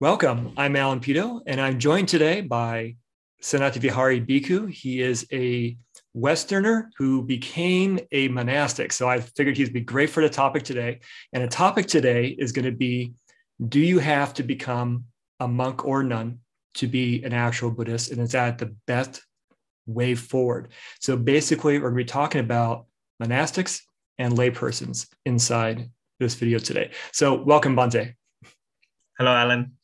Welcome. I'm Alan Peto, and I'm joined today by Sanati Vihari Bhikkhu. He is a Westerner who became a monastic. So I figured he'd be great for the topic today. And the topic today is going to be Do you have to become a monk or nun to be an actual Buddhist? And is that the best way forward? So basically, we're going to be talking about monastics and laypersons inside this video today. So welcome, Bhante. Hello, Alan.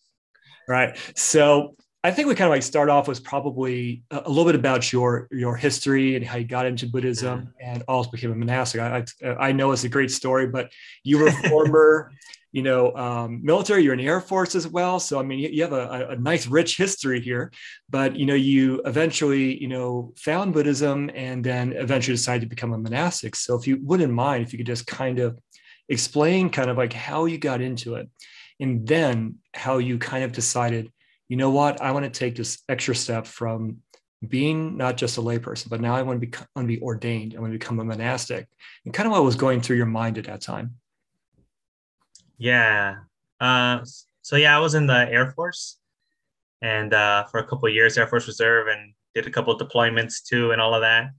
Right. So I think we kind of like start off with probably a, little bit about your your history and how you got into Buddhism mm-hmm. and also became a monastic. I, I, I know it's a great story, but you were former, you know, um, military. You're in the Air Force as well. So I mean, you, you have a, a, nice, rich history here. But you know, you eventually, you know, found Buddhism and then eventually decided to become a monastic. So if you wouldn't mind, if you could just kind of explain kind of like how you got into it and then how you kind of decided you know what? I want to take this extra step from being not just a layperson but now i want to be, want to be ordained. I want to become a monastic. And kind of what was going through your mind at that time. Yeah. Uh, so yeah i was in the air force and uh, for a couple years air force reserve and did a couple deployments too and all of that.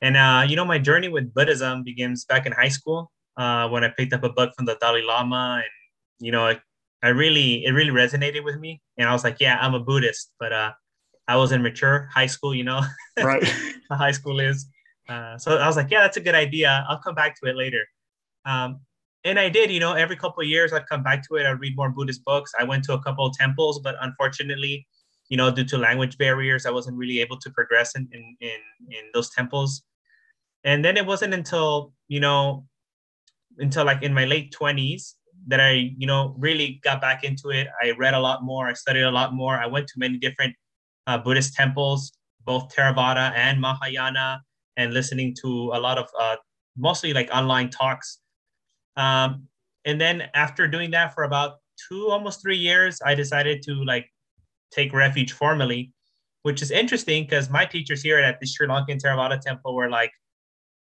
And uh, you know my journey with buddhism begins back in high school uh, when i picked up a book from the dalai lama and you know I really it really resonated with me, and I was like, yeah, I'm a Buddhist, but uh, I wasn't mature. High school, you know, right? high school is. Uh, so I was like, yeah, that's a good idea. I'll come back to it later. Um, and I did, you know, every couple of years I'd come back to it. I'd read more Buddhist books. I went to a couple of temples, but unfortunately, you know, due to language barriers, I wasn't really able to progress in in in, in those temples. And then it wasn't until you know, until like in my late twenties that I, you know, really got back into it. I read a lot more. I studied a lot more. I went to many different uh, Buddhist temples, both Theravada and Mahayana, and listening to a lot of uh, mostly like online talks. Um, and then after doing that for about two, almost three years, I decided to like take refuge formally, which is interesting because my teachers here at the Sri Lankan Theravada temple were like,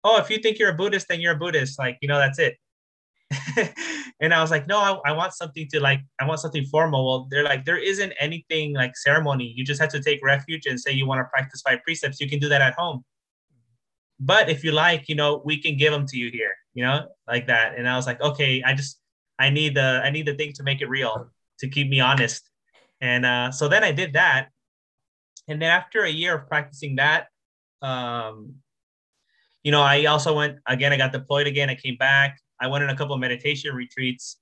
"Oh, if you think you're a Buddhist, then you're a Buddhist. Like, you know, that's it." and I was like, no, I, I, want something to like, I want something formal. Well, they're like, there isn't anything like ceremony. You just have to take refuge and say you want to practice five precepts. You can do that at home. But if you like, you know, we can give them to you here, you know, like that. And I was like, okay, I just, I need the, I need the thing to make it real, to keep me honest. And uh, so then I did that. And then after a year of practicing that, um, you know, I also went again. I got deployed again. I came back. I went on a couple of meditation retreats.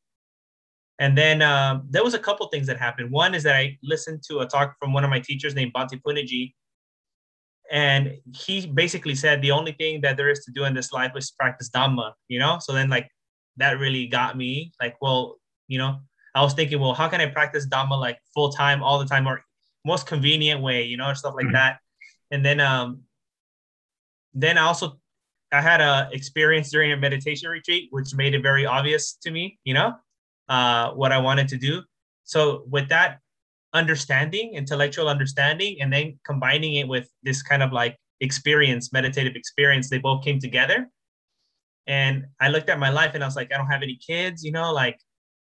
And then um, there was a couple things that happened. One is that I listened to a talk from one of my teachers named Bhante Punnaji. And he basically said the only thing that there is to do in this life is practice Dhamma, you know? So then like that really got me like, well, you know, I was thinking, well, how can I practice Dhamma like full time all the time or most convenient way, you know, or stuff like mm-hmm. that. And then um then I also I had a experience during a meditation retreat, which made it very obvious to me, you know, uh, what I wanted to do. So with that understanding, intellectual understanding, and then combining it with this kind of like experience, meditative experience, they both came together. And I looked at my life and I was like, I don't have any kids, you know, like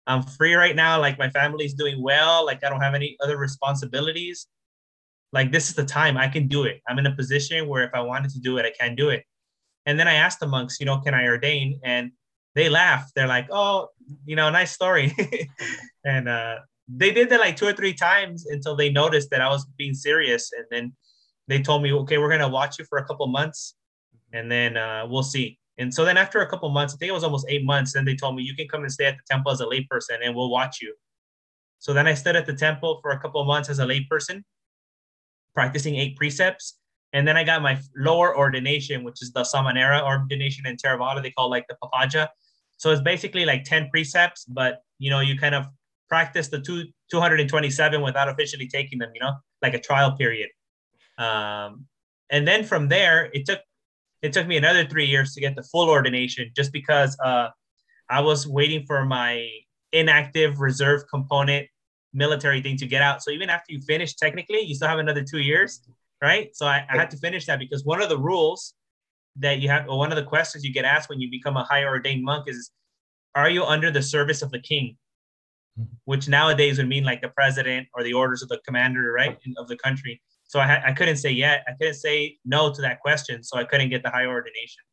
I'm free right now. Like my family's doing well. Like I don't have any other responsibilities. Like this is the time I can do it. I'm in a position where if I wanted to do it, I can do it. And then I asked the monks, you know, can I ordain? And they laughed. They're like, oh, you know, nice story. and uh, they did that like two or three times until they noticed that I was being serious. And then they told me, okay, we're going to watch you for a couple months and then uh, we'll see. And so then after a couple months, I think it was almost eight months, then they told me, you can come and stay at the temple as a layperson and we'll watch you. So then I stood at the temple for a couple months as a layperson, practicing eight precepts. And then I got my lower ordination, which is the Samanera ordination in Theravada. They call like the Pabbajja. So it's basically like 10 precepts, but you know, you kind of practice the two, 227 without officially taking them, you know, like a trial period. Um, and then from there, it took it took me another three years to get the full ordination just because uh, I was waiting for my inactive reserve component military thing to get out. So even after you finish, technically, you still have another two years right? So I, I had to finish that because one of the rules that you have, or one of the questions you get asked when you become a higher ordained monk is, are you under the service of the king? mm-hmm. which nowadays would mean like the president or the orders of the commander, right, of the country. So I, I couldn't say yet. I couldn't say no to that question. So I couldn't get the high ordination.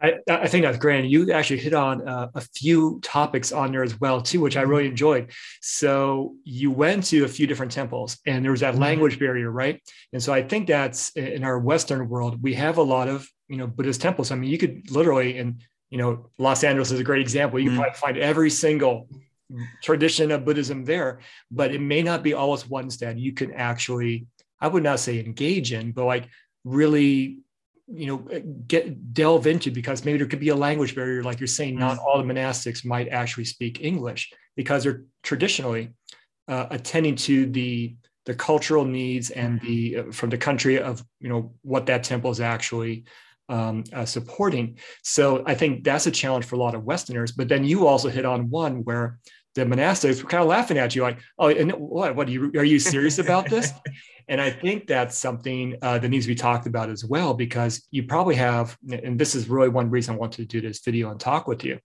I, I, think that's great. You actually hit on uh, a few topics on there as well too, which I really mm-hmm. enjoyed. So you went to a few different temples, and there was that mm-hmm. language barrier, right? And so I think that's in our Western world, we have a lot of you know Buddhist temples. I mean, you could literally, and you know, Los Angeles is a great example. You mm-hmm. probably find every single tradition of Buddhism there, but it may not be always ones that you can actually, I would not say engage in, but like really you know get delve into because maybe there could be a language barrier like you're saying not mm-hmm. all the monastics might actually speak english because they're traditionally uh, attending to the the cultural needs and the uh, from the country of you know what that temple is actually um, uh, supporting so i think that's a challenge for a lot of westerners but then you also hit on one where the monastics were kind of laughing at you like oh and what what are you are you serious about this and I think that's something uh, that needs to be talked about as well, because you probably have, and this is really one reason I wanted to do this video and talk with you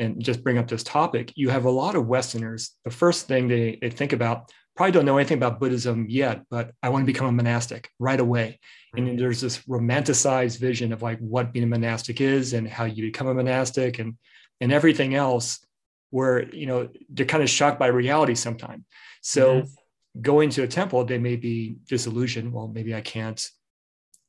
and just bring up this topic. You have a lot of Westerners. The first thing they, they think about probably don't know anything about Buddhism yet, but I want to become a monastic right away. And there's this romanticized vision of like what being a monastic is and how you become a monastic and and everything else where you know they're kind of shocked by reality sometimes. So mm-hmm going to a temple, they may be disillusioned. Well, maybe I can't,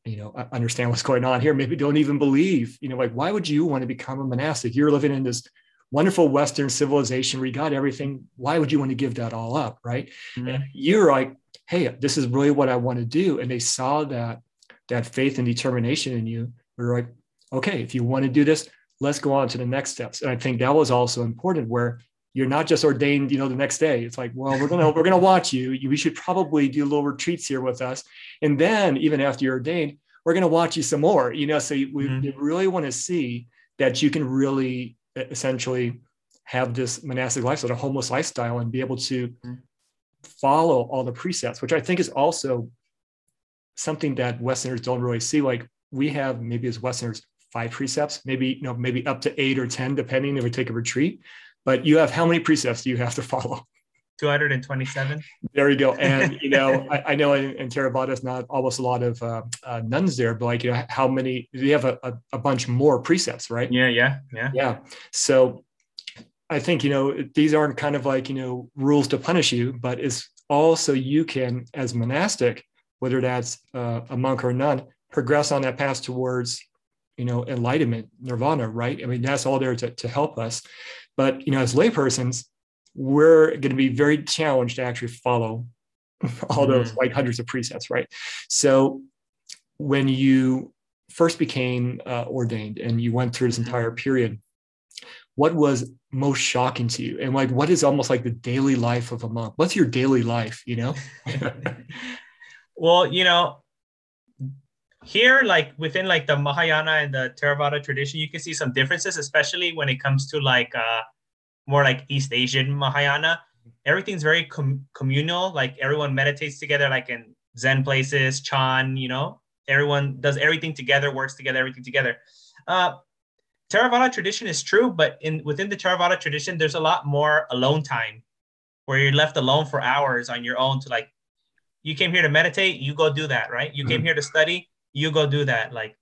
you know, understand what's going on here. Maybe don't even believe, you know, like, why would you want to become a monastic? You're living in this wonderful Western civilization where you got everything. Why would you want to give that all up? Right. Mm-hmm. you're like, hey, this is really what I want to do. And they saw that that faith and determination in you. We're like, okay, if you want to do this, let's go on to the next steps. And I think that was also important where you're not just ordained you know the next day it's like well we're gonna we're gonna watch you you should probably do little retreats here with us and then even after you're ordained we're gonna watch you some more you know so we, mm-hmm. really want to see that you can really essentially have this monastic lifestyle a homeless lifestyle and be able to mm-hmm. follow all the precepts which i think is also something that westerners don't really see like we have maybe as westerners five precepts maybe you know maybe up to eight or ten depending if we take a retreat but you have how many precepts do you have to follow? 227. There you go. And, you know, I, I know in, in Theravada, it's not almost a lot of uh, uh, nuns there, but like, you know, how many, you have a, a, a bunch more precepts, right? Yeah, yeah, yeah. Yeah. So I think, you know, these aren't kind of like, you know, rules to punish you, but it's also you can, as monastic, whether that's uh, a monk or a nun, progress on that path towards, you know, enlightenment, nirvana, right? I mean, that's all there to, to help us. But you know, as laypersons, we're going to be very challenged to actually follow all those mm-hmm. like hundreds of precepts, right? So when you first became uh, ordained and you went through this mm-hmm. entire period, what was most shocking to you? And like, what is almost like the daily life of a monk? What's your daily life? You know? well, you know, here like within like the mahayana and the theravada tradition you can see some differences especially when it comes to like uh more like east asian mahayana. Everything's very com- communal like everyone meditates together like in zen places chan you know? Everyone does everything together works together everything together. Uh theravada tradition is true but in within the theravada tradition there's a lot more alone time where you're left alone for hours on your own to like you came here to meditate you go do that right? You mm-hmm. came here to study you go do that. Like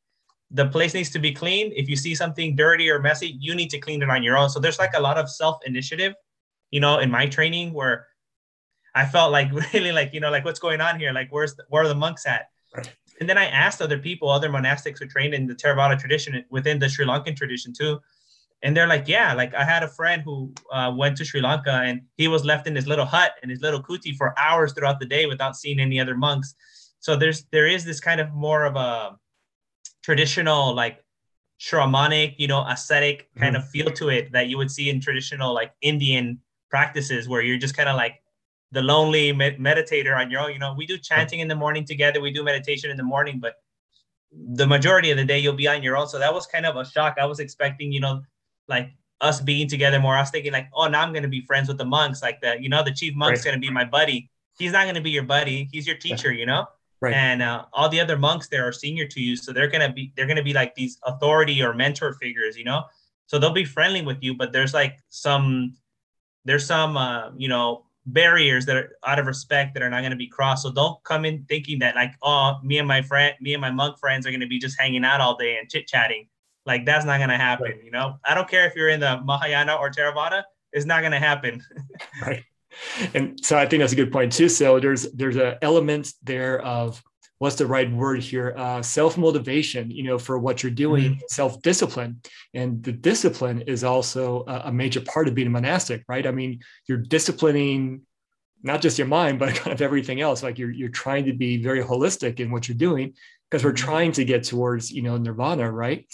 the place needs to be cleaned. If you see something dirty or messy, you need to clean it on your own. So there's like a lot of self initiative, you know, in my training where I felt like really like, you know, like what's going on here? Like where's the, where are the monks at? And then I asked other people, other monastics who trained in the Theravada tradition within the Sri Lankan tradition too. And they're like, yeah, like I had a friend who uh, went to Sri Lanka and he was left in his little hut in his little kuti for hours throughout the day without seeing any other monks so there's there is this kind of more of a traditional like shamanic you know ascetic kind mm-hmm. of feel to it that you would see in traditional like indian practices where you're just kind of like the lonely med- meditator on your own. You know we do chanting in the morning together we do meditation in the morning but the majority of the day you'll be on your own. So that was kind of a shock. I was expecting you know like us being together more. I was thinking like oh now i'm going to be friends with the monks like that. you know the chief monk's right. going to be my buddy. He's not going to be your buddy. He's your teacher you know Right. And uh, all the other monks there are senior to you, so they're gonna be they're gonna be like these authority or mentor figures, you know. So they'll be friendly with you, but there's like some there's some uh, you know barriers that are out of respect that are not going to be crossed. So don't come in thinking that like, oh, me and my friend, me and my monk friends are going to be just hanging out all day and chit chatting. Like that's not going to happen. Right. You know, I don't care if you're in the Mahayana or Theravada, it's not going to happen. right. And so I think that's a good point too. So there's there's an element there of what's the right word here uh, self-motivation you know for what you're doing mm-hmm. self-discipline and the discipline is also a, a, major part of being a monastic right i mean you're disciplining not just your mind but kind of everything else like you're, you're trying to be very holistic in what you're doing because we're mm-hmm. trying to get towards you know nirvana right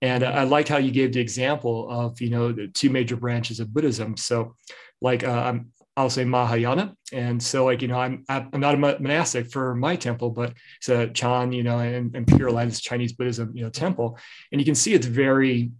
and i liked how you gave the example of you know the two major branches of buddhism so like uh, I'll say Mahayana. And so like, you know, I'm, I'm not a monastic for my temple, but it's a Chan, you know, and, and Pure Land is Chinese Buddhism, you know, temple. And you can see it's very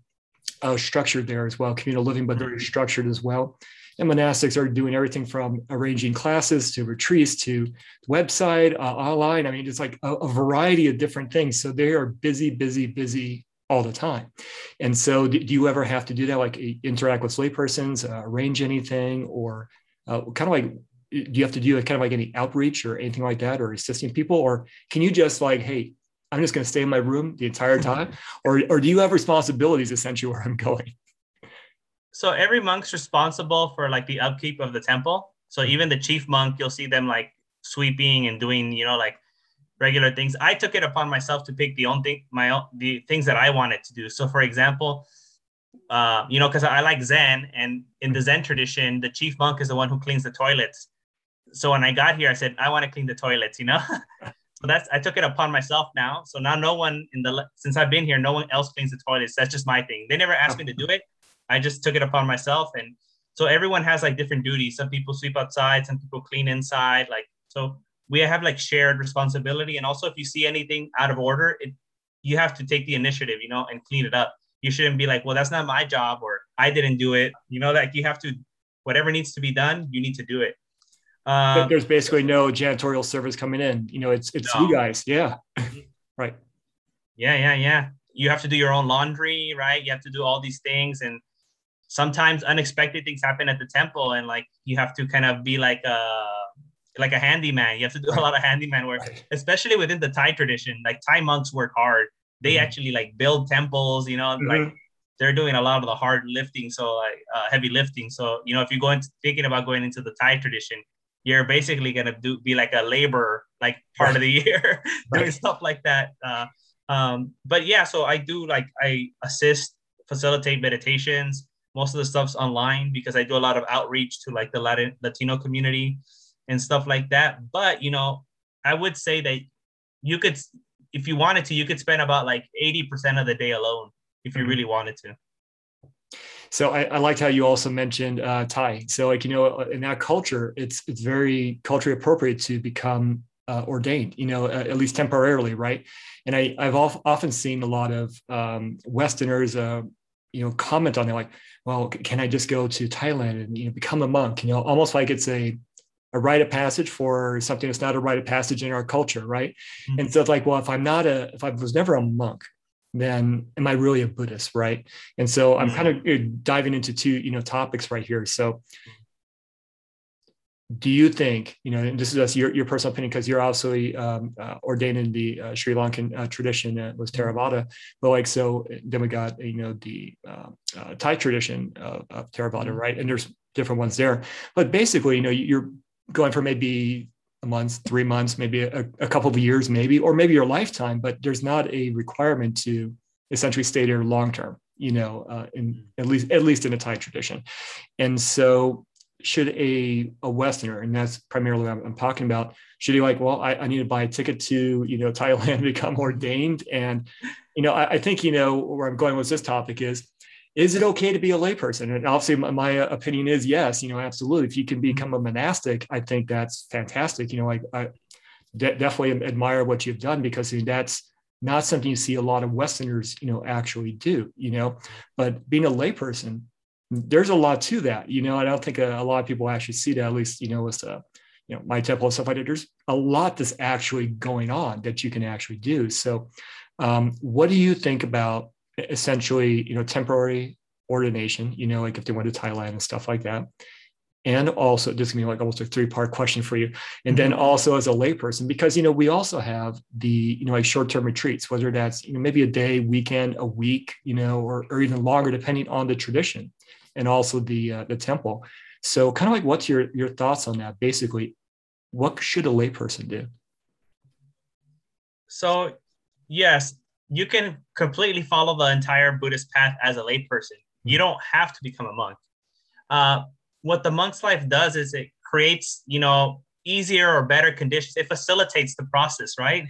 uh, structured there as well, communal living, but very structured as well. And monastics are doing everything from arranging classes to retreats to website, uh, online. I mean, it's like a, a variety of different things. So they are busy, busy, busy all the time. And so, do, you ever have to do that, like interact with laypersons, uh, arrange anything, or uh, kind of like do you have to do kind of like any outreach or anything like that or assisting people? Or can you just like hey i'm just going to stay in my room the entire time? Or, or do you have responsibilities essentially where i'm going? So every monk's responsible for like the upkeep of the temple. So even the chief monk you'll see them like sweeping and doing you know like regular things. I took it upon myself to pick the own thing my own the things that i wanted to do. So for example uh, you know, because I like Zen, and in the Zen tradition, the chief monk is the one who cleans the toilets. So when I got here, I said I want to clean the toilets. You know, so that's I took it upon myself now. So now no one in the since I've been here, no one else cleans the toilets. That's just my thing. They never asked me to do it. I just took it upon myself, and so everyone has like different duties. Some people sweep outside, some people clean inside. Like so, we have like shared responsibility. And also, if you see anything out of order, it you have to take the initiative, you know, and clean it up you shouldn't be like, well, that's not my job or I didn't do it. You know, that you have to, whatever needs to be done, you need to do it. Um, but there's basically no janitorial service coming in. You know, it's it's no. you guys. Yeah. right. Yeah, yeah, yeah. You have to do your own laundry, right? You have to do all these things. And sometimes unexpected things happen at the temple and like you have to kind of be like a like a handyman. You have to do a lot of handyman work, right. especially within the Thai tradition. Like Thai monks work hard they mm-hmm. actually like build temples you know mm-hmm. like they're doing a lot of the hard lifting so like uh, heavy lifting so you know if you're going to, thinking about going into the thai tradition you're basically going to do be like a laborer like part right. of the year doing right. stuff like that uh, um, but yeah so i do like i assist facilitate meditations most of the stuff's online because i do a lot of outreach to like the latin latino community and stuff like that but you know i would say that you could if you wanted to, you could spend about like 80% of the day alone if you mm-hmm. really wanted to. So I, I liked how you also mentioned uh, Thai. So like you know, in that culture, it's it's very culturally appropriate to become uh, ordained. You know, uh, at least temporarily, right? And I I've often seen a lot of um, Westerners, uh, you know, comment on it like, well, can I just go to Thailand and you know become a monk? You know, almost like it's a a rite of passage for something that's not a rite of passage in our culture, right? Mm-hmm. And so it's like, well, if I'm not a, if I was never a monk, then am I really a Buddhist, right? And so I'm kind of mm-hmm. diving into two, you know, topics right here. So, do you think, you know, and this is just your, your personal opinion because you're obviously um, uh, ordained in the uh, Sri Lankan uh, tradition, uh, was mm-hmm. Theravada, but like so, then we got you know the uh, uh, Thai tradition of, of Theravada, mm-hmm. right? And there's different ones there, but basically, you know, you're going for maybe a month, three months, maybe a, a couple of years, maybe, or maybe your lifetime, but there's not a requirement to essentially stay there long term, you know, uh, in at least at least in a Thai tradition. And so should a, a Westerner, and that's primarily what I'm, I'm talking about, should he like, well, I, I, need to buy a ticket to, you know, Thailand, become ordained. And, you know, I, I think, you know, where I'm going with this topic is is it okay to be a layperson? And obviously, my, my, opinion is yes. You know, absolutely. If you can mm-hmm. become a monastic, I think that's fantastic. You know, I, I de- definitely admire what you've done because I mean, that's not something you see a lot of Westerners, you know, actually do. You know, but being a layperson, there's a lot to that. You know, I don't think a, a lot of people actually see that. At least, you know, with uh, you know, my temple and stuff like that. There's a lot that's actually going on that you can actually do. So, um, what do you think about essentially, you know, temporary ordination, you know, like if they went to Thailand and stuff like that. and also this can be like almost a three part question for you and then Mm-hmm. also as a layperson because you know we also have the you know like short term retreats whether that's you know maybe a day weekend a week you know or, or even longer depending on the tradition and also the uh, the temple so kind of like what's your your thoughts on that basically what should a layperson do So, yes, you can completely follow the entire Buddhist path as a layperson. You don't have to become a monk. Uh, what the monk's life does is it creates, you know, easier or better conditions. It facilitates the process, right?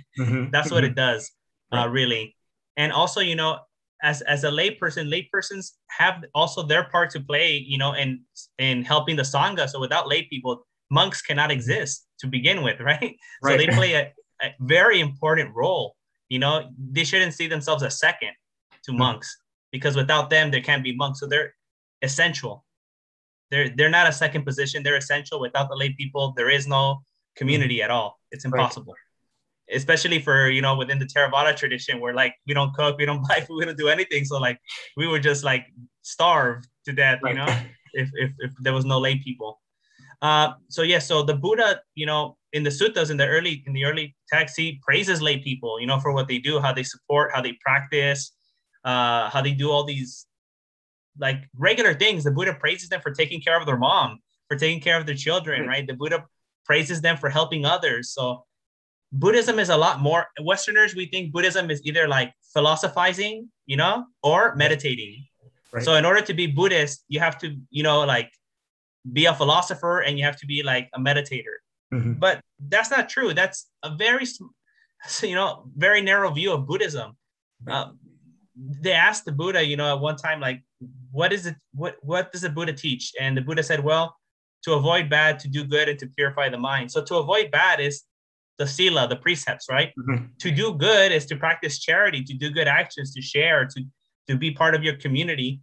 That's what it does, Right. uh, really. And also, you know, as as a layperson, laypersons have also their part to play, you know, in in helping the sangha. So without lay people, monks cannot exist to begin with, right? So they play a, a very important role. You know, they shouldn't see themselves as second to Mhm. monks because without them, there can't be monks. So they're essential. They're they're not a second position. They're essential. Without the lay people, there is no community at all. It's Right. impossible. Especially for you know within the Theravada tradition, where like we don't cook, we don't buy food, we don't do anything. So like we would just like starve to death, you know, if, if if there was no lay people. Uh, so yeah, so the Buddha, you know, in the suttas in the early in the early texts, he praises lay people, you know, for what they do, how they support, how they practice, uh, how they do all these like regular things. The Buddha praises them for taking care of their mom, for taking care of their children, Right. right? The Buddha praises them for helping others. So Buddhism is a lot more. Westerners, we think Buddhism is either like philosophizing, you know, or meditating. Right. So in order to be Buddhist, you have to, you know, like be a philosopher and you have to be like a meditator. Mhm. But that's not true. That's a very, you know, very narrow view of Buddhism. Uh, they asked the Buddha, you know, at one time, like, what is it? What what does the Buddha teach? And the Buddha said, well, to avoid bad, to do good, and to purify the mind. So to avoid bad is the sila, the precepts, right? Mhm. To do good is to practice charity, to do good actions, to share, to to be part of your community.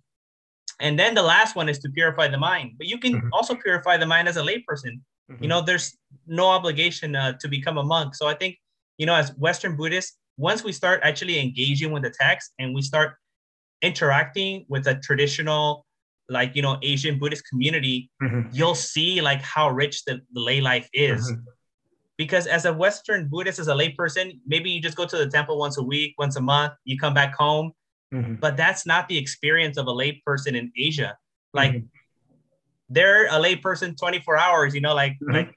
And then the last one is to purify the mind. But you can Mhm. also purify the mind as a layperson. You know, there's no obligation uh, to become a monk. So I think, you know, as Western Buddhists, once we start actually engaging with the text and we start interacting with a traditional, like, you know, Asian Buddhist community, Mhm. you'll see like how rich the, the lay life is. Mhm. Because as a Western Buddhist, as a layperson, maybe you just go to the temple once a week, once a month, you come back home, Mhm. but that's not the experience of a layperson in Asia. Like Mhm. They're a layperson 24 hours, you know, like Mhm. like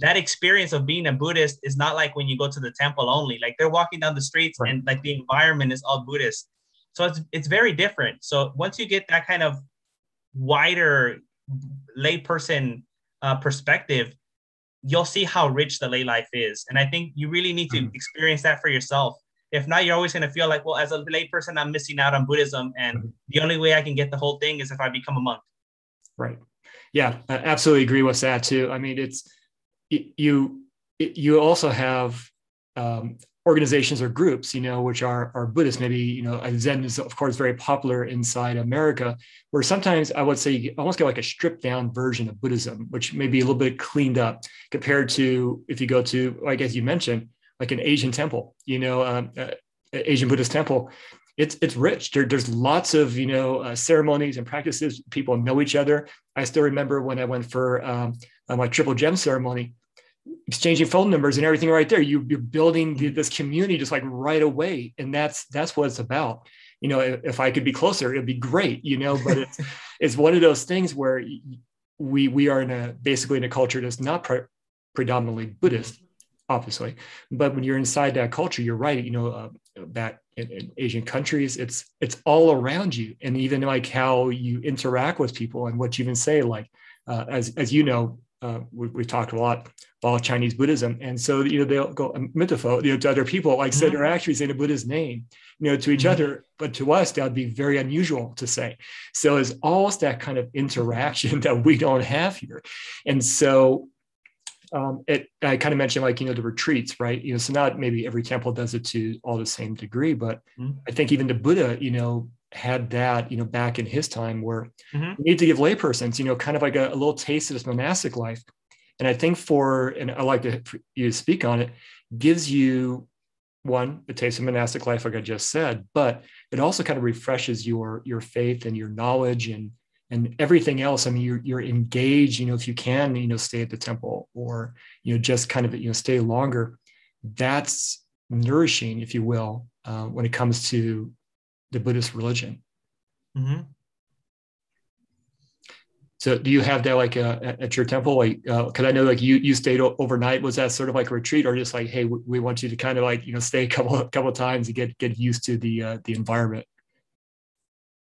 that experience of being a Buddhist is not like when you go to the temple only. Like they're walking down the streets Right. and like the environment is all Buddhist. So it's it's very different. So once you get that kind of wider layperson uh, perspective, you'll see how rich the lay life is. And I think you really need to Mhm. experience that for yourself. If not, you're always going to feel like, well, as a layperson, I'm missing out on Buddhism, and Mhm. the only way I can get the whole thing is if I become a monk. Right. Yeah, I absolutely agree with that too. I mean, it's you. You also have um, organizations or groups, you know, which are are Buddhist. Maybe you know, Zen is of course very popular inside America, where sometimes I would say you almost get like a stripped down version of Buddhism, which may be a little bit cleaned up compared to if you go to, like as you mentioned, like an Asian temple, you know, um, uh, Asian Buddhist temple. It's it's rich. There, there's lots of you know uh, ceremonies and practices. People know each other. I still remember when I went for um, uh, my triple gem ceremony, exchanging phone numbers and everything right there. You, you're building the, this community just like right away, and that's that's what it's about. You know, if, if I could be closer, it'd be great. You know, but it's it's one of those things where we we are in a basically in a culture that's not pre- predominantly Buddhist, obviously, but when you're inside that culture, you're right. You know, uh, back in, in Asian countries, it's it's all around you, and even like how you interact with people and what you even say. Like uh, as as you know, uh, we, we've talked a lot about Chinese Buddhism, and so you know they'll go mitofo, you know, to other people, like say Mhm. they're actually saying a Buddha's name, you know, to each Mhm. other, but to us that would be very unusual to say. So it's almost that kind of interaction that we don't have here, and so um, it I kind of mentioned like you know the retreats, right? You know, so not maybe every temple does it to all the same degree, but Mhm. I think even the Buddha, you know, had that, you know, back in his time where Mhm. you need to give laypersons, you know, kind of like a, a little taste of this monastic life. And I think for, and I like to for you to speak on it, gives you one, a taste of monastic life, like I just said, but it also kind of refreshes your your faith and your knowledge and and everything else i mean you're, you're engaged you know if you can you know stay at the temple or you know just kind of you know stay longer. That's nourishing if you will uh, when it comes to the buddhist religion. Mm-hmm. so do you have that like uh, at your temple? Like because uh, i know like you you stayed overnight. Was that sort of like a retreat or just like hey we want you to kind of like you know stay a couple couple of times to get get used to the uh, the environment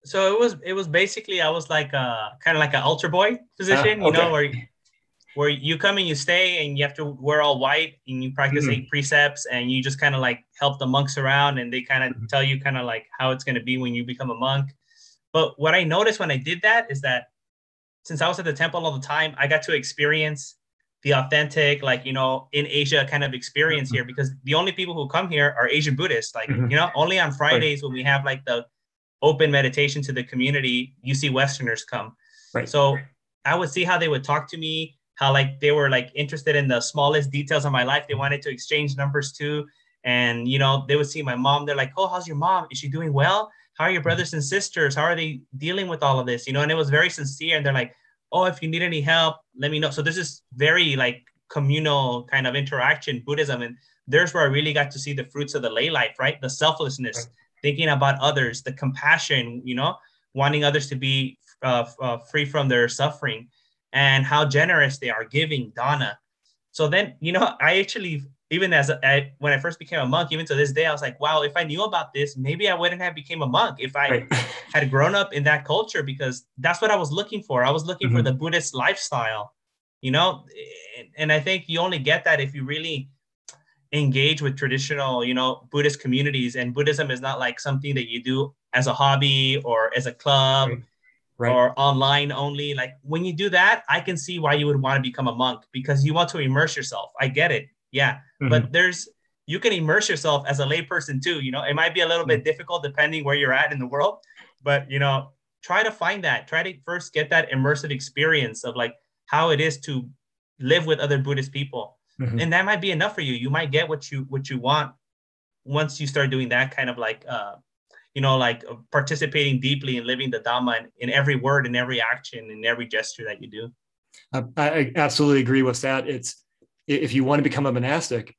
so it was it was basically I was like a kind of like an altar boy position, uh, okay. you know, where where you come and you stay and you have to wear all white and you practice mm-hmm. eight precepts and you just kind of like help the monks around and they kind of mm-hmm. tell you kind of like how it's going to be when you become a monk. But what I noticed when I did that is that since I was at the temple all the time, I got to experience the authentic, like, you know, in Asia kind of experience mm-hmm. here because the only people who come here are Asian Buddhists. Like, mm-hmm. you know, only on Fridays right. when we have like the open meditation to the community, you see Westerners come. Right. So I would see how they would talk to me, how like they were like interested in the smallest details of my life. They wanted to exchange numbers too. And you know, they would see my mom. They're like, "Oh, how's your mom? Is she doing well? How are your brothers and sisters? How are they dealing with all of this?" You know, and it was very sincere. And they're like, "Oh, if you need any help, let me know." So this is very like communal kind of interaction Buddhism, and there's where I really got to see the fruits of the lay life, right? The selflessness. Right thinking about others, the compassion, you know, wanting others to be uh, uh, free from their suffering, and how generous they are giving dana. So then, you know, I actually even as I, when I first became a monk, even to this day, I was like, wow, if I knew about this, maybe I wouldn't have became a monk if I right. had grown up in that culture because that's what I was looking for. I was looking mm-hmm. for the Buddhist lifestyle, you know, and I think you only get that if you really engage with traditional, you know, Buddhist communities. And Buddhism is not like something that you do as a hobby or as a club right. Right. or online only. Like when you do that, I can see why you would want to become a monk because you want to immerse yourself. I get it. Yeah. Mm-hmm. But there's, you can immerse yourself as a layperson too. You know, it might be a little bit mm-hmm. difficult depending where you're at in the world, but you know, try to find that. Try to first get that immersive experience of like how it is to live with other Buddhist people mm-hmm. and that might be enough for you. You might get what you what you want once you start doing that kind of like uh you know like uh, participating deeply and living the dhamma in, in every word in every action in every gesture that you do. Uh, i absolutely agree with that. It's if you want to become a monastic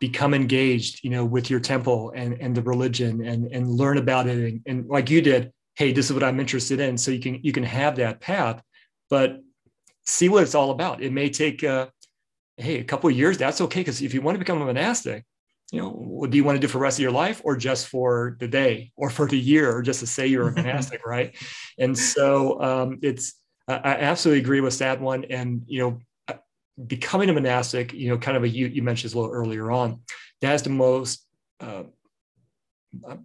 become engaged you know with your temple and and the religion and and learn about it. And, and like you did hey this is what i'm interested in. So you can you can have that path but see what it's all about. It may take uh, hey, a couple of years, that's okay. Because if you want to become a monastic, you know, what do you want to do for the rest of your life or just for the day or for the year or just to say you're a monastic, right? And so um, it's, I absolutely agree with that one. And, you know, uh, becoming a monastic, you know, kind of a, you, you mentioned a little earlier on, that's the most, uh,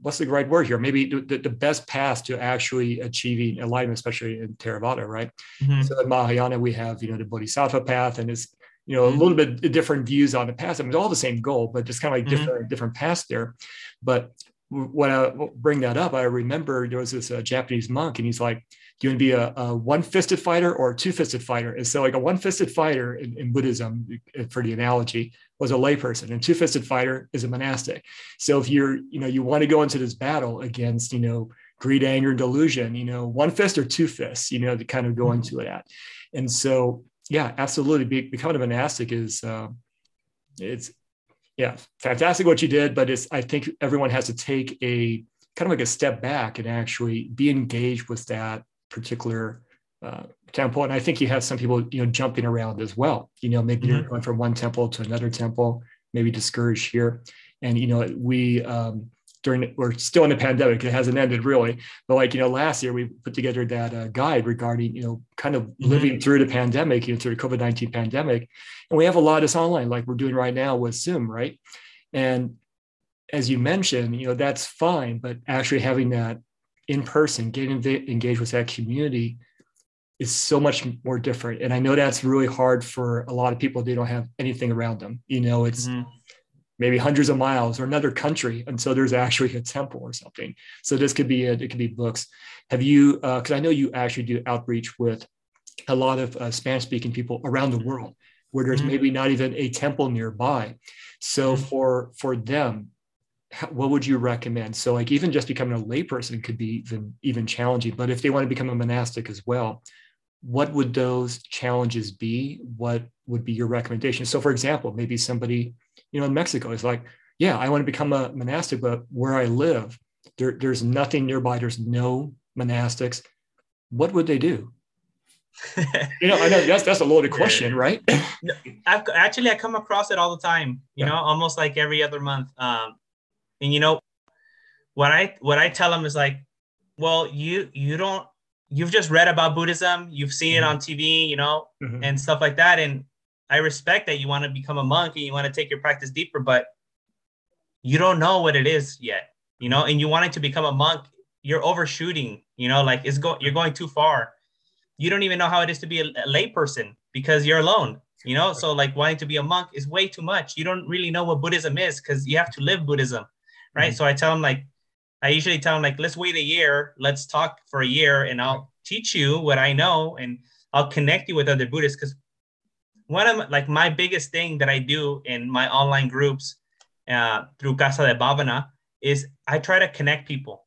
what's the right word here? Maybe the, the best path to actually achieving enlightenment, especially in Theravada, right? Mm-hmm. So in Mahayana, we have, you know, the Bodhisattva path and it's, you know, a mm-hmm. little bit different views on the past. I mean, it's all the same goal, but just kind of like mm-hmm. different different paths there. But when I bring that up, I remember there was this uh, Japanese monk, and he's like, "Do you want to be a, a one-fisted fighter or a two-fisted fighter?" And so, like a one-fisted fighter in, in Buddhism, uh, for the analogy, was a layperson, and two-fisted fighter is a monastic. So if you're, you know, you want to go into this battle against, you know, greed, anger, and delusion, you know, one fist or two fists, you know, to kind of go mm-hmm. into it at. And so yeah, absolutely. Be, becoming a monastic is uh, it's yeah, fantastic what you did, but it's I think everyone has to take a kind of like a step back and actually be engaged with that particular uh, temple. And I think you have some people you know jumping around as well. You know, maybe mm-hmm. you're going from one temple to another temple, maybe discouraged here. And you know, we um, during we're still in the pandemic it hasn't ended really but like you know last year we put together that uh, guide regarding you know kind of mm-hmm. living through the pandemic you know through the covid-19 pandemic. And we have a lot of this online like we're doing right now with zoom right? And as you mentioned you know that's fine but actually having that in person getting engaged with that community is so much more different. And i know that's really hard for a lot of people they don't have anything around them you know it's mm-hmm maybe hundreds of miles or another country until there's actually a temple or something. So this could be a, it could be books. Have you? Because uh, I know you actually do outreach with a lot of uh, Spanish speaking people around the world where there's mm-hmm. maybe not even a temple nearby. So mm-hmm. for for them, what would you recommend? So like even just becoming a layperson could be even even challenging. But if they want to become a monastic as well, what would those challenges be? What would be your recommendation? So for example, maybe somebody, you know, in Mexico it's like, yeah, I want to become a monastic, but where I live, there, there's nothing nearby. There's no monastics. What would they do? you know, I know that's that's a loaded question, right? I've, actually, I come across it all the time. You yeah. know, almost like every other month. Um, and you know what i what i tell them is like well you you don't you've just read about buddhism you've seen mm-hmm. it on tv you know mm-hmm. and stuff like that and i respect that you want to become a monk and you want to take your practice deeper but you don't know what it is yet you know and you wanting to become a monk you're overshooting you know like it's go you're going too far you don't even know how it is to be a, a lay because you're alone you know so like wanting to be a monk is way too much you don't really know what buddhism is because you have to live buddhism right? Mm-hmm. So I tell them like, I usually tell them like, let's wait a year, let's talk for a year, and I'll teach you what I know, and I'll connect you with other Buddhists. Because one of like my biggest thing that I do in my online groups uh, through Casa de Bhavana is I try to connect people.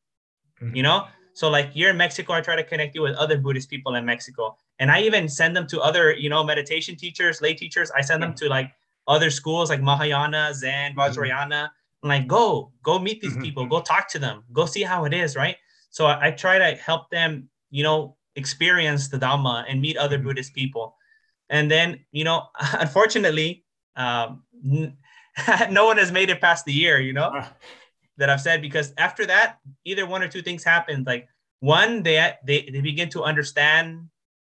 Mm-hmm. You know, so like you're in Mexico, I try to connect you with other Buddhist people in Mexico, and I even send them to other you know meditation teachers, lay teachers. I send them to like other schools like Mahayana, Zen, mm-hmm. Vajrayana. I'm like, go, go meet these mm-hmm. people, go talk to them, go see how it is, right? So I, I, try to help them, you know, experience the Dhamma and meet other mm-hmm. Buddhist people. And then, you know, unfortunately, um, no one has made it past the year, you know, uh. that I've said, because after that, either one or two things happened. Like one, they, they, they begin to understand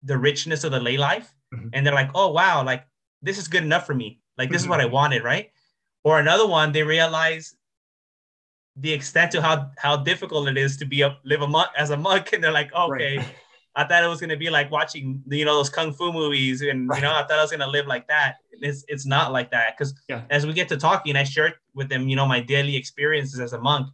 the richness of the lay life. Mm-hmm. And they're like, oh, wow, like this is good enough for me. Like this is what I mm-hmm. wanted, right? Or another one, they realize the extent to how how difficult it is to be a live a monk as a monk, and they're like, okay, right. I thought it was gonna be like watching you know those kung fu movies, and right. you know I thought I was gonna live like that. It's it's not like that because yeah. as we get to talking, I shared with them you know my daily experiences as a monk,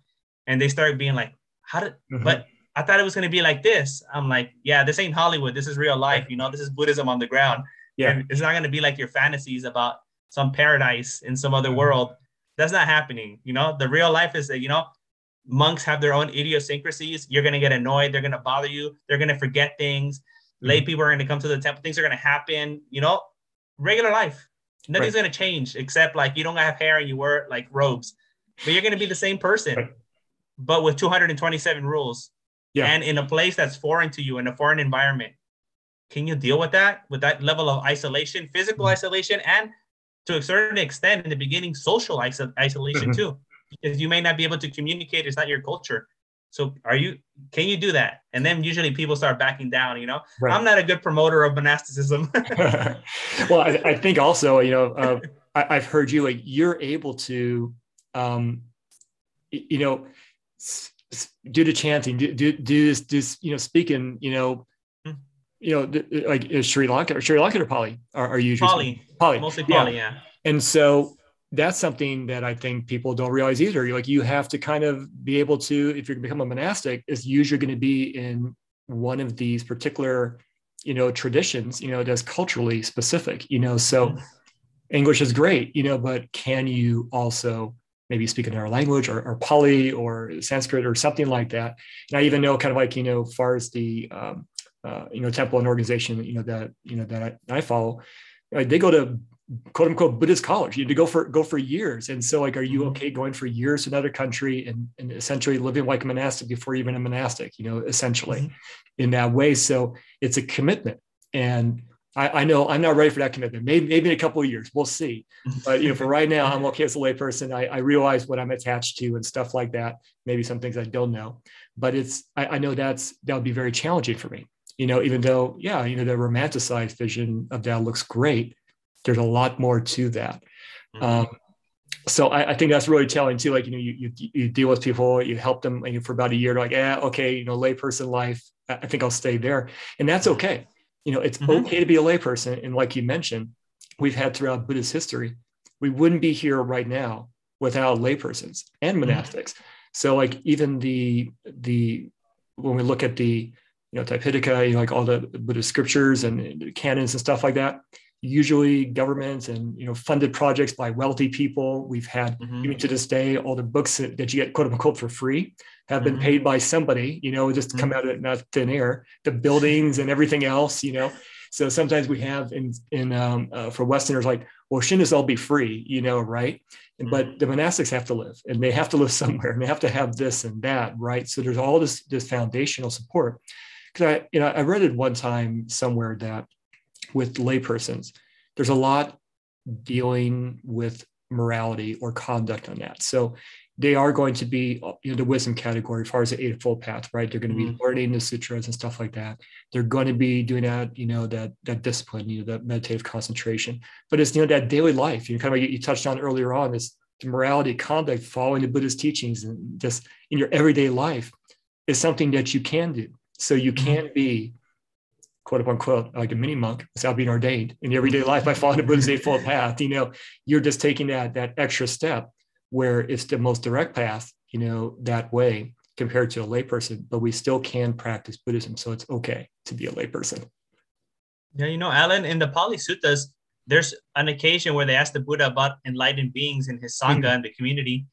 and they started being like, how did mm-hmm. but I thought it was gonna be like this. I'm like, yeah, this ain't Hollywood. This is real life. You know, this is Buddhism on the ground. Yeah, and it's not gonna be like your fantasies about some paradise in some other mm-hmm. world. That's not happening. You know, the real life is that, you know, monks have their own idiosyncrasies. You're going to get annoyed. They're going to bother you. They're going to forget things. Mm-hmm. Lay people are going to come to the temple. Things are going to happen. You know, regular life. Nothing's right. going to change except like you don't have hair and you wear like robes, but you're going to be the same person, right. but with 227 rules. Yeah. And in a place that's foreign to you, in a foreign environment. Can you deal with that? With that level of isolation, physical mm-hmm. isolation, and to a certain extent in the beginning social isolation mm-hmm. too because you may not be able to communicate it's not your culture? So are you can you do that? And then usually people start backing down you know? Right. i'm not a good promoter of monasticism. Well I, I, think also you know uh, I, have heard you like you're able to um you know do the chanting do, do, do this this you know speaking you know you know, like Sri Lanka or Sri Lanka or Pali? Are, are usually Pali, Pali, mostly Pali, yeah. yeah. And so that's something that I think people don't realize either. Like you have to kind of be able to, if you're going to become a monastic, is usually going to be in one of these particular, you know, traditions, you know, that's culturally specific, you know. So mm-hmm. English is great, you know, but can you also maybe speak another language or, or Pali or Sanskrit or something like that? And I even know kind of like, you know, far as the um, uh, you know, temple and organization, you know, that, you know, that I, I follow, they go to quote unquote Buddhist college. You had to go for go for years. And so, like, are you mm-hmm. okay going for years to another country and, and essentially living like a monastic before you even a monastic, you know, essentially mm-hmm. in that way? So it's a commitment. And I, I, know I'm not ready for that commitment. Maybe, maybe in a couple of years, we'll see. But you know, for right now, I'm okay as a layperson. I, I realize what I'm attached to and stuff like that. Maybe some things I don't know, but it's I, I know that's that would be very challenging for me you know, even though, yeah, you know, the romanticized vision of that looks great, there's a lot more to that. Mm-hmm. Um, so I, I, think that's really telling too. Like, you know, you, you, you deal with people, you help them you know, for about a year, like, yeah, okay, you know, layperson life, I think I'll stay there. And that's mm-hmm. okay. You know, it's mm-hmm. okay to be a layperson. And like you mentioned, we've had throughout Buddhist history, we wouldn't be here right now without laypersons and mm-hmm. monastics. So like even the, the, when we look at the, you know, Tipitaka, you know, like all the Buddhist scriptures and canons and stuff like that. Usually governments and you know funded projects by wealthy people. We've had mm-hmm. even to this day all the books that, that you get quote unquote for free have been mm-hmm. paid by somebody, you know, just to come mm-hmm. out of not thin air. The buildings and everything else, you know. So sometimes we have in in um, uh, for Westerners like, well, shouldn't this all be free, you know, right? But mm-hmm. the monastics have to live, and they have to live somewhere, and they have to have this and that, right? So there's all this this foundational support. Because I, you know, I read it one time somewhere that with laypersons, there's a lot dealing with morality or conduct on that. So they are going to be you know the wisdom category as far as the eightfold path right they're going to be mm-hmm. learning the sutras and stuff like that they're going to be doing that you know that that discipline you know that meditative concentration but it's you know that daily life you know kind of like you touched on earlier on is the morality conduct following the buddhist teachings and just in your everyday life is something that you can do so you mm-hmm. can be quote unquote like a mini monk without being ordained in everyday life by following the buddhist eightfold path you know you're just taking that that extra step where it's the most direct path, you know, that way compared to a layperson, but we still can practice Buddhism. So it's okay to be a layperson. Yeah, you know, Alan, in the Pali Suttas, there's an occasion where they ask the Buddha about enlightened beings in his Sangha mm-hmm. and the community.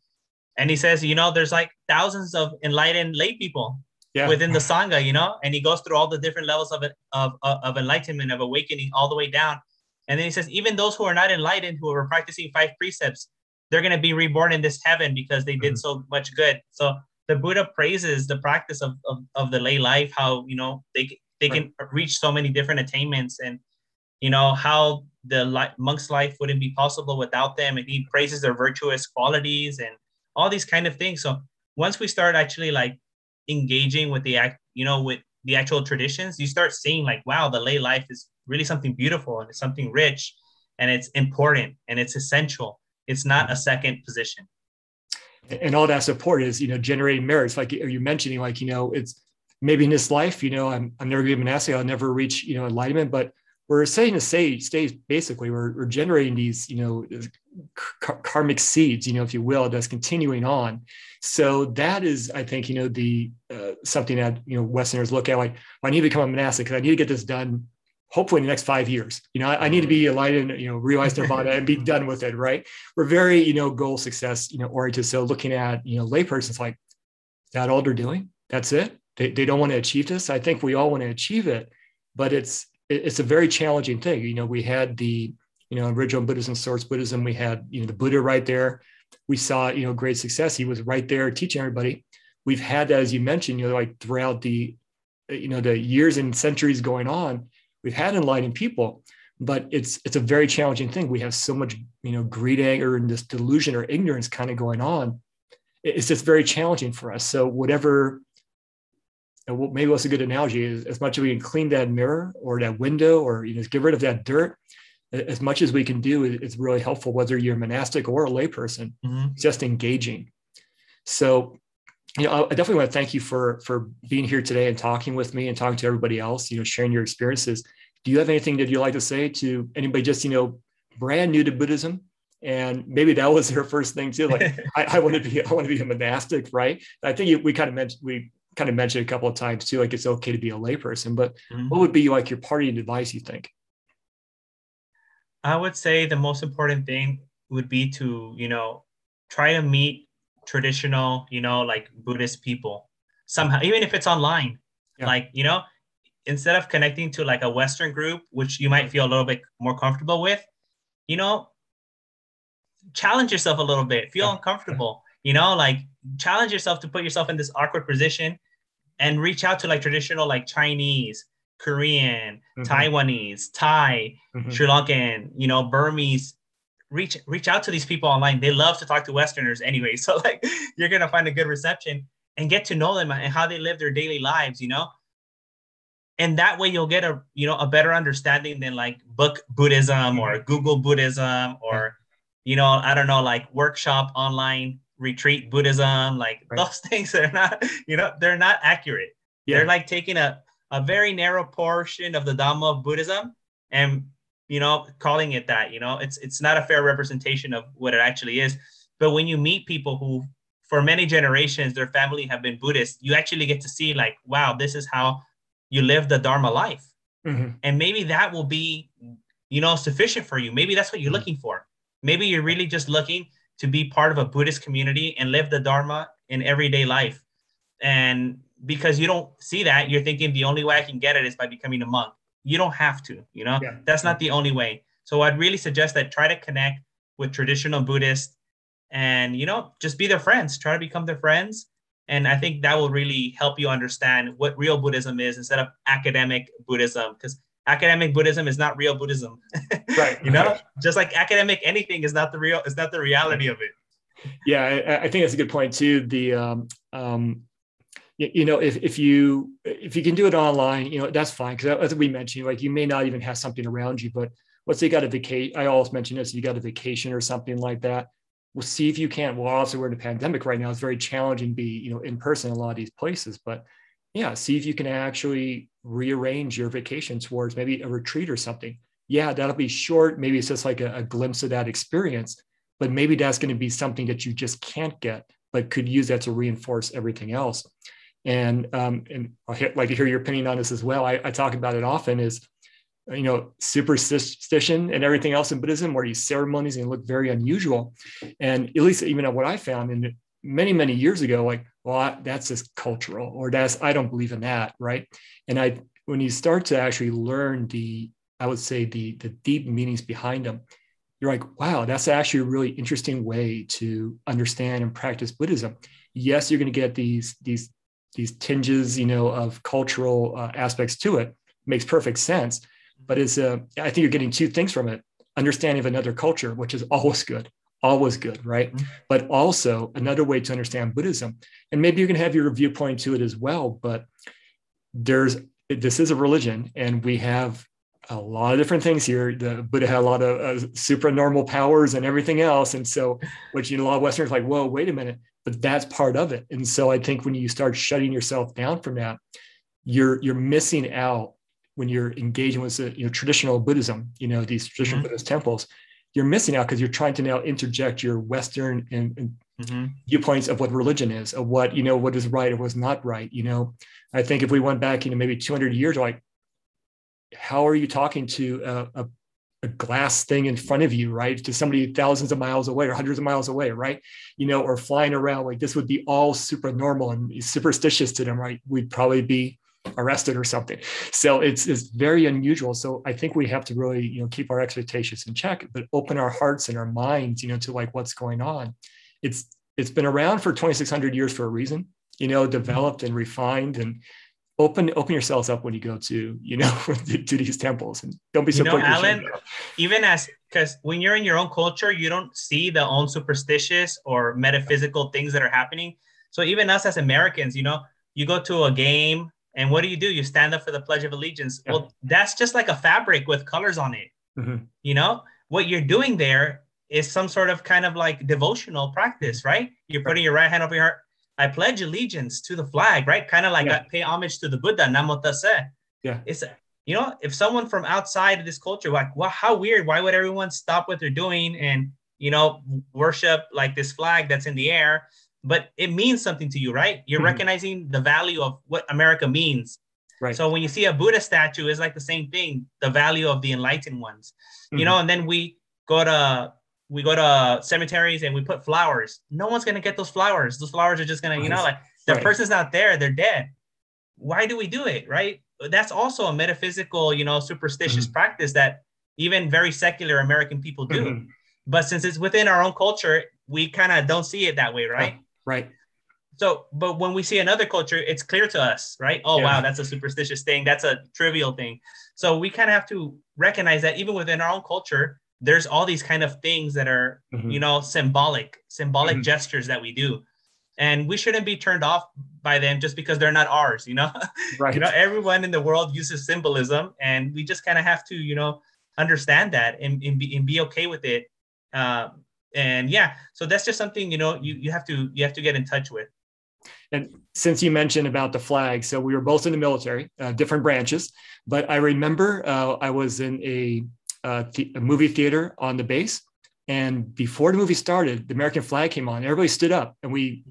And he says, you know, there's like thousands of enlightened lay people yeah. within the Sangha, you know, and he goes through all the different levels of it, of, of, enlightenment, of awakening all the way down. And then he says, even those who are not enlightened, who are practicing five precepts, they're going to be reborn in this heaven because they did mm-hmm. so much good. So the Buddha praises the practice of, of, of the lay life, how, you know, they, they can reach so many different attainments and, you know, how the li- monk's life wouldn't be possible without them. And he praises their virtuous qualities and all these kind of things. So once we start actually like engaging with the act, you know, with the actual traditions, you start seeing like, wow, the lay life is really something beautiful and it's something rich and it's important and it's essential. It's not a second position. And all that support is, you know, generating merits. Like you mentioning, like, you know, it's maybe in this life, you know, I'm, I'm never going to be monastic. I'll never reach, you know, enlightenment, but we're saying to say stage basically we're, we're generating these you know karmic seeds you know if you will that's continuing on so that is i think you know the uh, something that you know westerners look at like well, i need to become a monastic because i need to get this done hopefully in the next five years. You know, I, I need to be enlightened, you know, realize nirvana and be done with it, right? We're very, you know, goal success, you know, oriented. So looking at, you know, laypersons like that all they're doing, that's it. They, they don't want to achieve this. I think we all want to achieve it, but it's it's a very challenging thing. You know, we had the, you know, original Buddhism, source Buddhism, we had, you know, the Buddha right there. We saw, you know, great success. He was right there teaching everybody. We've had that, as you mentioned, you know, like throughout the, you know, the years and centuries going on, we've had enlightened people but it's it's a very challenging thing we have so much you know greed anger and this delusion or ignorance kind of going on it's just very challenging for us so whatever maybe what's a good analogy is as much as we can clean that mirror or that window or you know get rid of that dirt as much as we can do it's really helpful whether you're a monastic or a layperson mm-hmm. just engaging so you know, I definitely want to thank you for for being here today and talking with me and talking to everybody else. You know, sharing your experiences. Do you have anything that you'd like to say to anybody just you know brand new to Buddhism? And maybe that was their first thing too. Like, I, I, want to be, I want to be a monastic, right? I think we kind of mentioned, we kind of mentioned a couple of times too, like it's okay to be a layperson. But mm-hmm. what would be like your parting advice? You think? I would say the most important thing would be to you know try to meet traditional, you know, like Buddhist people somehow, even if it's online. Yeah. Like, you know, instead of connecting to like a Western group, which you might feel a little bit more comfortable with, you know, challenge yourself a little bit, feel uncomfortable, you know, like challenge yourself to put yourself in this awkward position and reach out to like traditional, like Chinese, Korean, mm-hmm. Taiwanese, Thai, mm-hmm. Sri Lankan, you know, Burmese reach reach out to these people online. They love to talk to Westerners anyway. So like you're gonna find a good reception and get to know them and how they live their daily lives, you know. And that way you'll get a you know a better understanding than like book Buddhism or Google Buddhism or you know, I don't know, like workshop online retreat Buddhism, like right. those things are not, you know, they're not accurate. Yeah. They're like taking a, a very narrow portion of the Dhamma of Buddhism and you know, calling it that, you know, it's it's not a fair representation of what it actually is. But when you meet people who for many generations their family have been Buddhist, you actually get to see like, wow, this is how you live the Dharma life. Mm-hmm. And maybe that will be, you know, sufficient for you. Maybe that's what you're mm-hmm. looking for. Maybe you're really just looking to be part of a Buddhist community and live the Dharma in everyday life. And because you don't see that, you're thinking the only way I can get it is by becoming a monk. You don't have to, you know, yeah. that's not the only way. So I'd really suggest that try to connect with traditional Buddhists and, you know, just be their friends, try to become their friends. And I think that will really help you understand what real Buddhism is instead of academic Buddhism. Because academic Buddhism is not real Buddhism. Right. you know, just like academic anything is not the real, is not the reality of it. Yeah, I, I think that's a good point too. The um, um, you, you, know, if if you if you can do it online, you know, that's fine because as we mentioned, like you may not even have something around you, but let's say you got a vacation. I always mention this: you got a vacation or something like that. We'll see if you can't. Well, also we're in a pandemic right now. It's very challenging to be you know in person in a lot of these places, but yeah, see if you can actually rearrange your vacation towards maybe a retreat or something. Yeah, that'll be short. Maybe it's just like a, a glimpse of that experience, but maybe that's going to be something that you just can't get, but could use that to reinforce everything else. And um, and I'd like to hear your opinion on this as well. I, I talk about it often is, you know, superstition and everything else in Buddhism, where these ceremonies and look very unusual. And at least even what I found in many many years ago, like well, I, that's just cultural, or that's I don't believe in that, right? And I, when you start to actually learn the, I would say the the deep meanings behind them, you're like, wow, that's actually a really interesting way to understand and practice Buddhism. Yes, you're going to get these these these tinges, you know, of cultural uh, aspects to it. Makes perfect sense, but it's uh, I think you're getting two things from it: understanding of another culture, which is always good, always good, right? Mm-hmm. But also another way to understand Buddhism. And maybe you can have your viewpoint to it as well. But there's this is a religion, and we have a lot of different things here. The Buddha had a lot of uh, supranormal powers and everything else. And so, which you know, a lot of Westerners like, whoa, wait a minute, but that's part of it. And so I think when you start shutting yourself down from that, you're you're missing out when you're engaging with you know traditional Buddhism, you know, these traditional mm-hmm. Buddhist temples you're missing out because you're trying to now interject your Western and, and mm-hmm. viewpoints of what religion is, of what you know what is right or was not right. You know, I think if we went back, you know, maybe 200 years, like, how are you talking to a, a, a glass thing in front of you, right? To somebody thousands of miles away or hundreds of miles away, right? You know, or flying around like this would be all super normal and superstitious to them, right? We'd probably be arrested or something. So it's it's very unusual. So I think we have to really you know keep our expectations in check, but open our hearts and our minds, you know, to like what's going on. It's it's been around for 2,600 years for a reason, you know, mm-hmm. developed and refined and open open yourselves up when you go to you know to, these temples and don't be so you know alan even as because when you're in your own culture you don't see the own superstitious or metaphysical things that are happening so even us as americans you know you go to a game and what do you do? You stand up for the Pledge of Allegiance. Yeah. Well, that's just like a fabric with colors on it. Mm-hmm. You know, what you're doing there is some sort of kind of like devotional practice, right? You're putting your right hand over your heart. I pledge allegiance to the flag, right? Kind of like yeah. Pay homage to the Buddha, Namo Tassa. Yeah. It's you know, if someone from outside of this culture, like, wow, how weird. Why would everyone stop what they're doing and you know worship like this flag that's in the air? But it means something to you, right? You're mm-hmm. recognizing the value of what America means. Right. So when you see a Buddha statue, it's like the same thing, the value of the enlightened ones. Mm-hmm. You know, and then we go to we go to cemeteries and we put flowers. No one's gonna get those flowers. Those flowers are just gonna, you know, like the right. person's not there, they're dead. Why do we do it? Right. That's also a metaphysical, you know, superstitious mm-hmm. practice that even very secular American people do. Mm-hmm. But since it's within our own culture, we kind of don't see it that way, right? Right. So, but when we see another culture, it's clear to us, right? Oh, yeah. wow, that's a superstitious thing. That's a trivial thing. So we kind of have to recognize that even within our own culture, there's all these kind of things that are, mm-hmm. you know, symbolic, symbolic mm-hmm. gestures that we do. And we shouldn't be turned off by them just because they're not ours, you know? Right. you know, everyone in the world uses symbolism and we just kind of have to, you know, understand that and, and, be, and be okay with it. Um, and yeah so that's just something you know you, you have to you have to get in touch with. And since you mentioned about the flag so we were both in the military uh, different branches but i remember uh, i was in a, uh, th- a movie theater on the base and before the movie started the american flag came on everybody stood up and we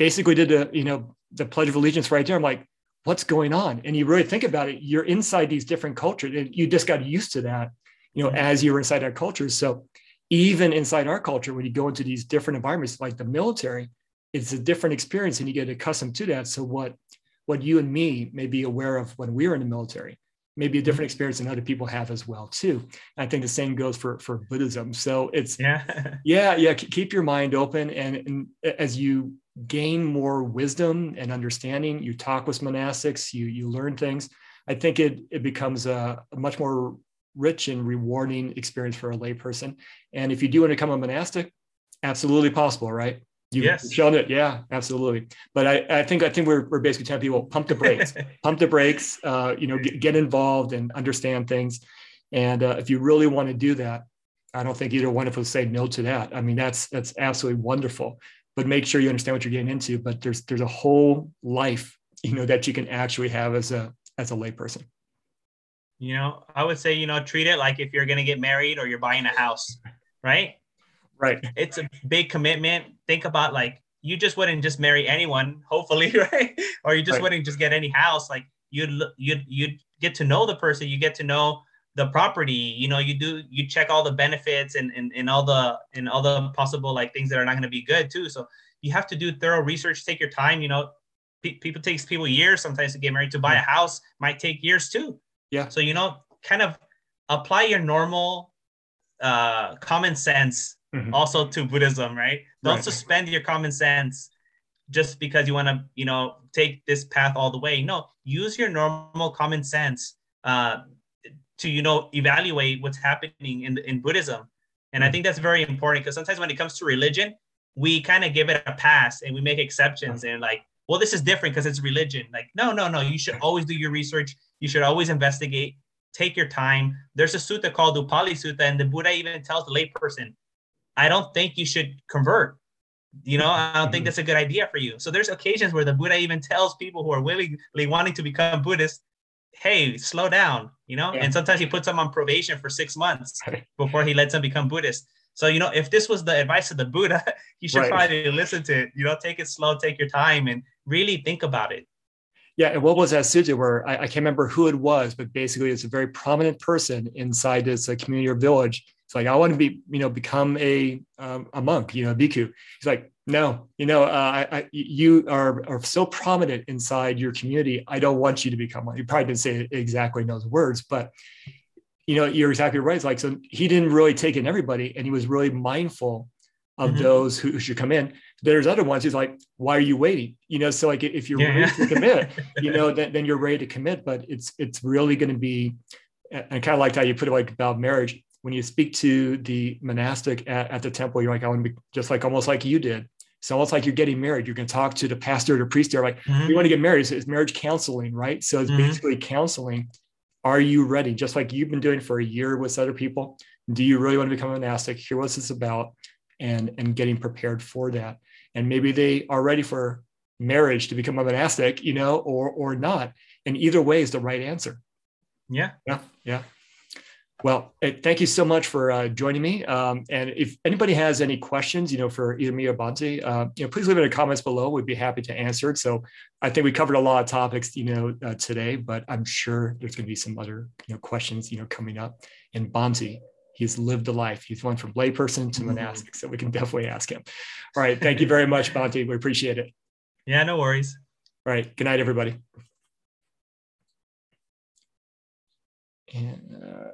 basically did the you know the pledge of allegiance right there. I'm like what's going on? And you really think about it you're inside these different cultures and you just got used to that you know, as you were inside our cultures. So even inside our culture, when you go into these different environments like the military, it's a different experience and you get accustomed to that. So what what you and me may be aware of when we were in the military may be a different mm-hmm. experience than other people have as well too. And I think the same goes for for Buddhism. So it's yeah, yeah, yeah. Keep your mind open, and, and as you gain more wisdom and understanding, you talk with monastics, you you learn things. I think it it becomes a, a much more rich and rewarding experience for a layperson. And if you do want to become a monastic, absolutely possible, right? You've yes. shown it. Yeah, absolutely. But I, I think I think we're, we're basically telling people pump the brakes, pump the brakes. Uh, you know, get, get, involved and understand things. And uh, if you really want to do that, I don't think either one of us say no to that. I mean, that's that's absolutely wonderful. But make sure you understand what you're getting into. But there's there's a whole life, you know, that you can actually have as a as a layperson. You know, I would say, you know, treat it like if you're going to get married or you're buying a house, right? Right. It's a big commitment. Think about like you just wouldn't just marry anyone, hopefully, right? or you just right. wouldn't just get any house. Like you'd you'd you'd get to know the person. You get to know the property. You know, you do you check all the benefits and and, and all the and all the possible like things that are not going to be good too. So you have to do thorough research. Take your time. You know, pe- people takes people years sometimes to get married. To buy a house might take years too. Yeah. So you know, kind of apply your normal uh, common sense mm-hmm. also to Buddhism, right? Don't right. suspend your common sense just because you want to, you know, take this path all the way. No, use your normal common sense uh, to, you know, evaluate what's happening in in Buddhism. And I mm-hmm. think that's very important because sometimes when it comes to religion, we kind of give it a pass and we make exceptions and like, well, this is different because it's religion. Like, no, no, no. You should always do your research. You should always investigate. Take your time. There's a sutta called Upali Sutta, and the Buddha even tells the layperson, I don't think you should convert. You know, I don't think mm-hmm. that's a good idea for you. So there's occasions where the Buddha even tells people who are willingly wanting to become Buddhist, hey, slow down, you know, yeah. and sometimes he puts them on probation for six months before he lets them become Buddhist. So, you know, if this was the advice of the Buddha, you should right. probably listen to it. You know, take it slow, take your time, and really think about it. Yeah, and what was that sutta where I, I, can't remember who it was, but basically it's a very prominent person inside this uh, community or village it's like, I want to be, you know, become a um, a monk, you know, a bhikkhu. He's like, no, you know, uh, I, I, you are, are so prominent inside your community. I don't want you to become one. He probably didn't say exactly those words, but you know, you're exactly right. It's like, so he didn't really take in everybody and he was really mindful of mm-hmm. those who, should come in. There's other ones who's like, why are you waiting? You know, so like if you're yeah. ready to commit, you know, then, then you're ready to commit, but it's, it's really going to be, and kind of like how you put it like about marriage, when you speak to the monastic at, at the temple, you're like, I want to be just like almost like you did. It's almost like you're getting married. You can talk to the pastor or the priest. They're like, mm-hmm. we want to get married. So it's marriage counseling, right? So it's mm-hmm. basically counseling. Are you ready? Just like you've been doing for a year with other people. Do you really want to become a monastic? Hear what this about, and and getting prepared for that. And maybe they are ready for marriage to become a monastic, you know, or or not. And either way is the right answer. Yeah. Yeah. Yeah. Well, thank you so much for uh, joining me. Um, and if anybody has any questions, you know, for either me or Bhante, uh, you know, please leave it in the comments below. We'd be happy to answer it. So I think we covered a lot of topics, you know, uh, today, but I'm sure there's going to be some other, you know, questions, you know, coming up. And Bhante, he's lived a life. He's went from layperson to mm-hmm. monastic, so we can definitely ask him. All right, thank you very much, Bhante. We appreciate it. Yeah, no worries. All right, good night, everybody. And. Uh,